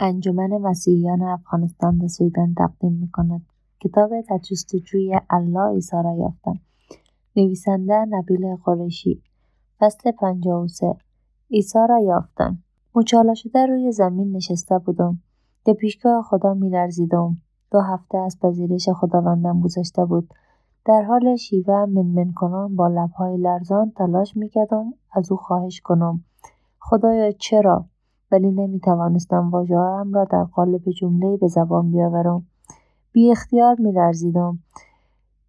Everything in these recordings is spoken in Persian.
انجمن مسیحیان افغانستان در سویدن تقدیم می‌کند. کتاب در جستجوی الله عیسی را یافتم. نویسنده نبیل قریشی. فصل پنجاه و سه. عیسی را یافتن مچاله شده روی زمین نشسته بودم. به پیشگاه خدا میلرزیدم. دو هفته از پذیرش خداوندم گذشته بود. در حال شیوه منمن کنان با لبهای لرزان تلاش می‌کردم از او خواهش کنم. خدایا چرا ولی نمی‌توانستم واژههایم را در قالب جمله به زبان بیاورم. بی اختیار میلرزیدم.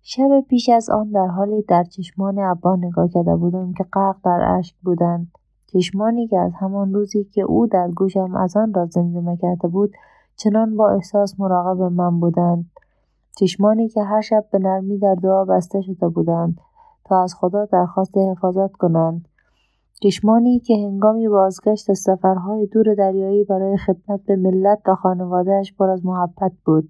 شب پیش از آن در حالی در چشمان ابا نگاه کرده بودم که غرق در اشک بودند. چشمانی که از همان روزی که او در گوشم از آن را زمزمه کرده بود چنان با احساس مراقب من بودند. چشمانی که هر شب به نرمی در دعا بسته شده بودند تا از خدا درخواست حفاظت کنند. چشمانی که هنگامی بازگشت از سفرهای دور دریایی برای خدمت به ملت و خانوادهاش پر از محبت بود.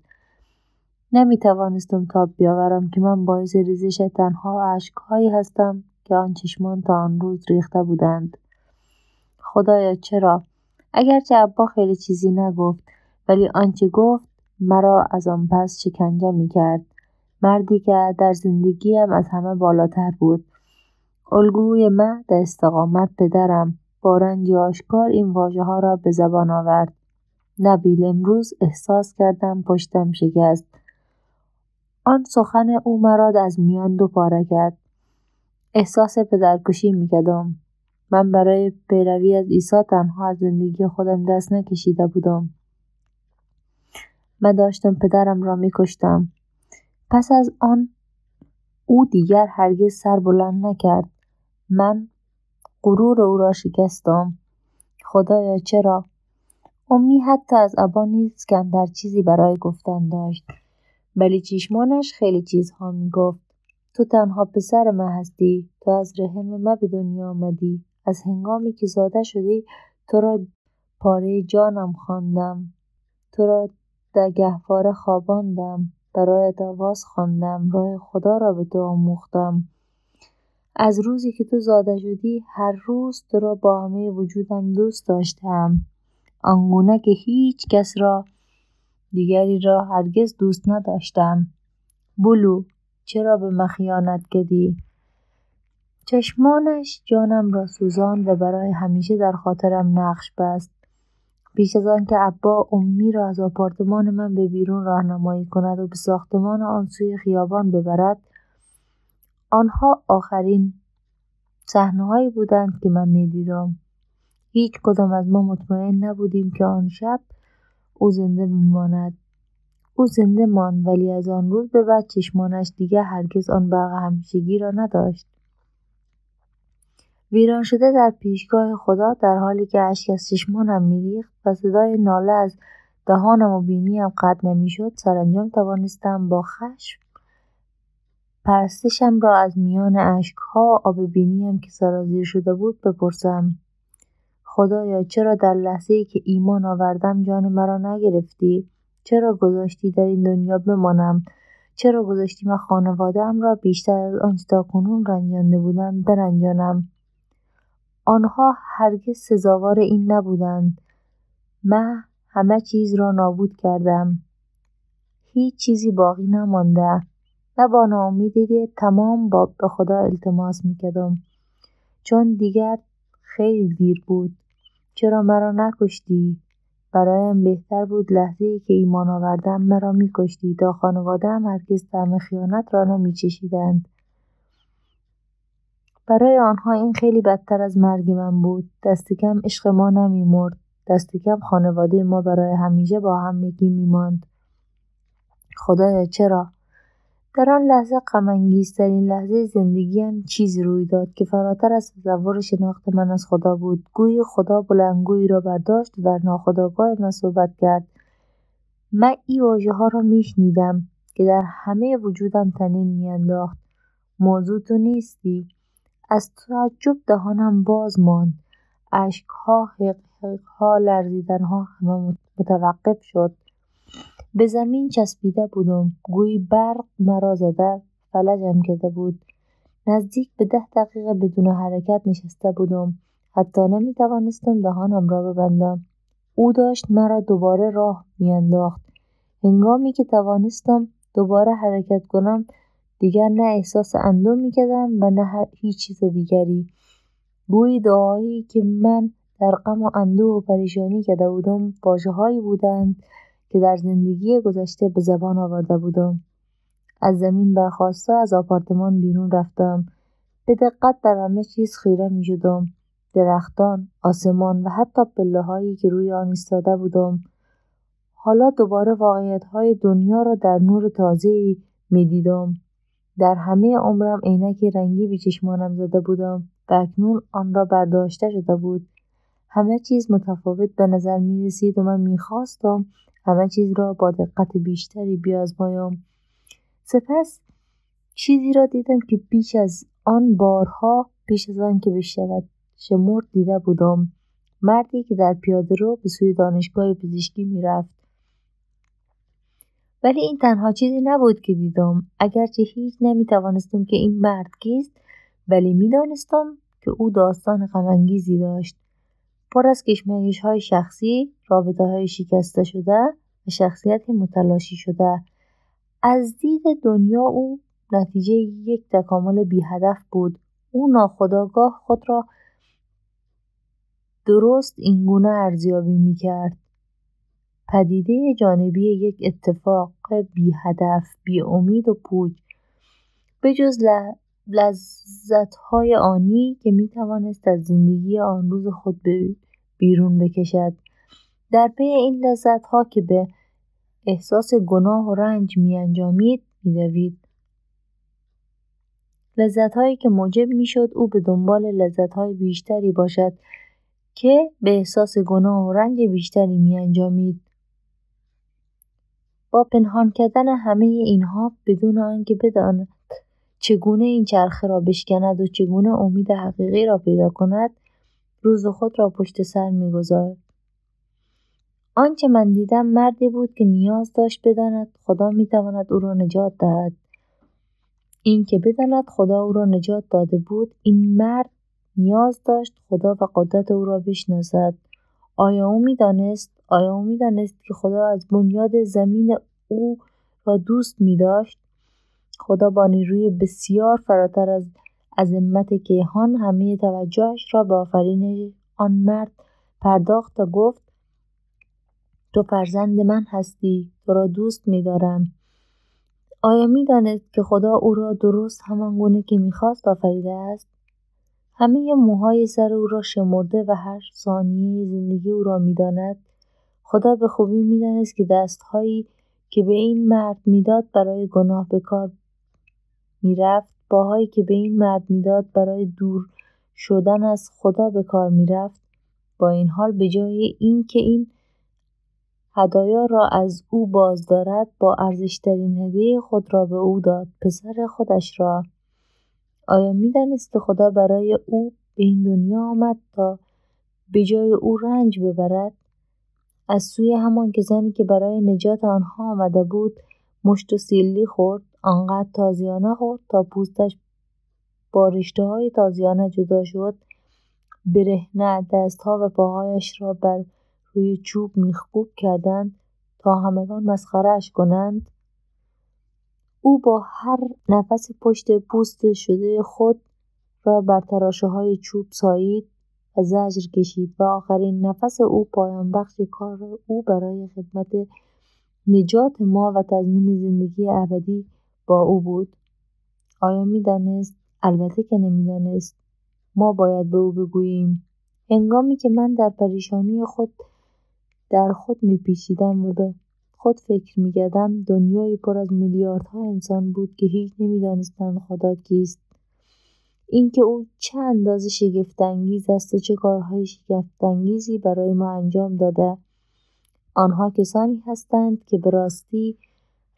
نمی توانستم تاب بیاورم که من باعث ریزش تنها اشکهایی هستم که آن چشمان تا آن روز ریخته بودند. خدایا چرا؟ اگرچه ابا خیلی چیزی نگفت ولی آنچه گفت مرا از آن پس شکنجه می کرد مردی که در زندگیم از همه بالاتر بود. الگوی من در استقامت پدرم با رنج آشکار این واژه ها را به زبان آورد. نبیل امروز احساس کردم پشتم شکست. آن سخن او مرا از میان دو پاره کرد. احساس پدرکشی می‌کردم. من برای پیروی از عیسی تنها از زندگی خودم دست نکشیده بودم. من داشتم پدرم را میکشتم. پس از آن او دیگر هرگز سر بلند نکرد. من غرور او را شکستم. خدایا چرا؟ امی حتی از ابا نیز در چیزی برای گفتن داشت. ولی چشمانش خیلی چیزها می‌گفت. تو تنها پسر من هستی. تو از رحم من به دنیا آمدی. از هنگامی که زاده شدی تو را پاره جانم خواندم. تو را در گهواره خواباندم. برایت آواز خواندم. راه خدا را به تو آموختم. از روزی که تو زاده شدی هر روز تو را با همه وجودم دوست داشتم. آنگونه که هیچ کس را دیگری را هرگز دوست نداشتم. بلو چرا به من خیانت کردی؟ چشمانش جانم را سوزان و برای همیشه در خاطرم نقش بست. پیش از آنکه ابا امی را از آپارتمان من به بیرون راهنمایی کند و به ساختمان آن سوی خیابان ببرد آنها آخرین صحنههایی بودند که من می‌دیدم. هیچ کدام از ما مطمئن نبودیم که آن شب او زنده میماند. او زنده ماند ولی از آن روز به بعد چشمانش دیگر هرگز آن برق همیشگی را نداشت. ویران شده در پیشگاه خدا در حالی که اشک از چشمانم میریخت و صدای ناله از دهانم و بینیم قطع نمی‌شد سرانجام توانستم با خشم پرستشم را از میان اشکها آب بینیم که سرازیر شده بود بپرسم. خدایا چرا در لحظه ای که ایمان آوردم جان مرا نگرفتی؟ چرا گذاشتی در این دنیا بمانم؟ چرا گذاشتی من خانوادهام را بیشتر از آنچه تاکنون رنجانده بودم برنجانم؟ آنها هرگز سزاوار این نبودند. من همه چیز را نابود کردم. هیچ چیزی باقی نمانده. و با ناامیدی تمام با به خدا التماس می‌کردم. چون دیگر خیلی دیر بود. چرا مرا نکشتی؟ برایم بهتر بود لحظه ای که ایمان آوردم مرا میکشتی. تا خانوادهام هرگز طعم خیانت را نمیچشیدند. برای آنها این خیلی بدتر از مرگ من بود. دست کم عشق ما نمیمرد. دست کم خانواده ما برای همیشه با هم یکی میماند. خدایا چرا؟ در آن لحظه غمانگیزترین لحظه زندگیم چیزی روی داد که فراتر از تصور شناخت من از خدا بود. گویی خدا بلندگویی را برداشت و در ناخودآگاه من صحبت کرد. من این واژه ها را میشنیدم که در همه وجودم تنین میانداخت. موضوع تو نیستی. از تعجب دهانم باز ماند. اشکها حقحقها لرزیدنها همه متوقف شد. به زمین چسبیده بودم. گویی برق مرا زده فلجم کرده بود. نزدیک به ده دقیقه بدون حرکت نشسته بودم. حتی نمی توانستم دهانم را ببندم. او داشت مرا دوباره راه میانداخت. هنگامی که توانستم دوباره حرکت کنم دیگر نه احساس اندوه می‌کردم و نه هیچ چیز دیگری. گویی دعایی که من در غم و اندوه و پریشانی کرده بودم واژههایی بودند که در زندگی گذشته به زبان آورده بودم. از زمین برخواسته از آپارتمان بیرون رفتم. به دقت بر همه چیز خیره می شدم. درختان آسمان و حتی پله هایی که روی آن ایستاده بودم. حالا دوباره واقعیت های دنیا را در نور تازه می دیدم. در همه عمرم عینک رنگی به چشمانم زده بودم و آن را برداشته شده بود. همه چیز متفاوت به نظر می رسید و من می خواستم همه چیز را با دقت بیشتری بیازمایم. سپس چیزی را دیدم که پیش از آن بارها پیش از آن که بشود شمرد دیده بودم. مردی که در پیاده رو به سوی دانشگاه پزشکی می‌رفت. ولی این تنها چیزی نبود که دیدم. اگرچه هیچ نمی‌توانستم که این مرد کیست ولی می‌دانستم که او داستان غمانگیزی داشت. پر از کشمکش های شخصی رابطه های شکسته شده و شخصیت متلاشی شده. از دید دنیا او نتیجه یک تکامل بی هدف بود. او ناخداگاه خود را درست اینگونه ارزیابی می کرد. پدیده جانبی یک اتفاق بی هدف، بی امید و پوچ. به جز لذتهای آنی که می توانست از زندگی آن روز خود بیرون بکشد در پی این لذتها که به احساس گناه و رنج می انجامید می دوید. لذتهایی که موجب می شد او به دنبال لذتهای بیشتری باشد که به احساس گناه و رنج بیشتری می انجامید. با پنهان کردن همه اینها بدون آنکه بداند چگونه این چرخه را بشکند و چگونه امید حقیقی را پیدا کند روز خود را پشت سر می‌گذارد. آنچه من دیدم مردی بود که نیاز داشت بداند خدا می‌تواند او را نجات دهد. اینکه بداند خدا او را نجات داده بود. این مرد نیاز داشت خدا و قدرت او را بشناسد. آیا او می‌دانست؟ آیا او می‌دانست که خدا از بنیاد زمین او را دوست می داشت خدا با نیروی بسیار فراتر از عظمت کیهان همه توجهش را به آفرینش آن مرد پرداخت و گفت تو فرزند من هستی تو را دوست میدارم. آیا می‌دانست که خدا او را درست همان گونه که می‌خواست آفریده است؟ همه موهای سر او را شمرده و هر ثانیه زندگی او را می‌داند. خدا به خوبی می‌دانست که دستهایی که به این مرد می‌داد برای گناه به کار می‌رفت. باهایی که به این مرد می‌داد برای دور شدن از خدا به کار می‌رفت. با این حال به جای اینکه این هدایا را از او باز دارد با ارزشترین هدیه خود را به او داد. پسر خودش را. آیا می‌دانست خدا برای او به این دنیا آمد تا به جای او رنج ببرد؟ از سوی همان کسانی که برای نجات آنها آمده بود مشت و سیلی خورد. آنقدر تازیانه خورد تا پوستش با رشته های تازیانه جدا شد. برهنه دستها و پاهایش را بر روی چوب میخکوب کردند تا همگان مسخرهاش کنند. او با هر نفس پشت پوست شده خود را بر تراشه های چوب سایید و زجر کشید و آخرین نفس او پایان بخش کار او برای خدمت نجات ما و تضمین زندگی ابدی با او بود. آیا می‌دانست؟ البته که نمی‌دانست. ما باید به او بگوییم. هنگامی که من در پریشانی خود در خود میپیچیدم و به خود فکر می‌کردم دنیایی پر از میلیاردها انسان بود که هیچ نمی‌دانستند خدا کیست. اینکه او چه اندازه شگفتانگیز است و چه کارهای شگفتانگیزی برای ما انجام داده. آنها کسانی هستند که به راستی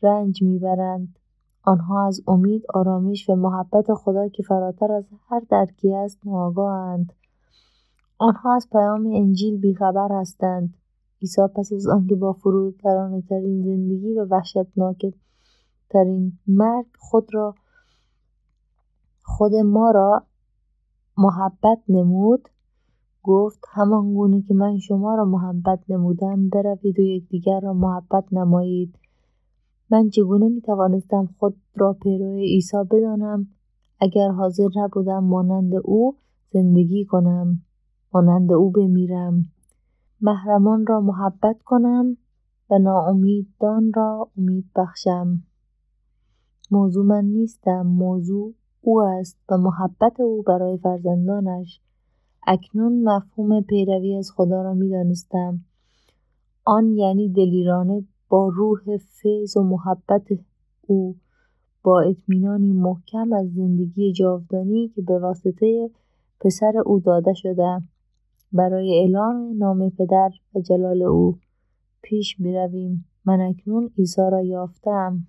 رنج می‌برند. آنها از امید آرامش و محبت خدا که فراتر از هر درکی است ناآگاهند آنها از پیام انجیل بیخبر هستند. عیسی پس از آنکه با فرودترانه ترین زندگی و وحشتناک ترین مرگ خود را خود ما را محبت نمود گفت همانگونه که من شما را محبت نمودم بروید و یکدیگر را محبت نمایید. من چگونه می‌توانستم خود را پیرو عیسی بدانم؟ اگر حاضر نبودم مانند او زندگی کنم مانند او بمیرم. محرمان را محبت کنم و ناامیدان را امید بخشم. موضوع من نیستم موضوع او است و محبت او برای فرزندانش. اکنون مفهوم پیروی از خدا را می‌دانستم. آن یعنی دلیرانه با روح فیض و محبت او با اطمینانی محکم از زندگی جاودانی که به واسطه پسر او داده شده. برای اعلام نام پدر و جلال او پیش می‌رویم. من اکنون عیسی را یافتهام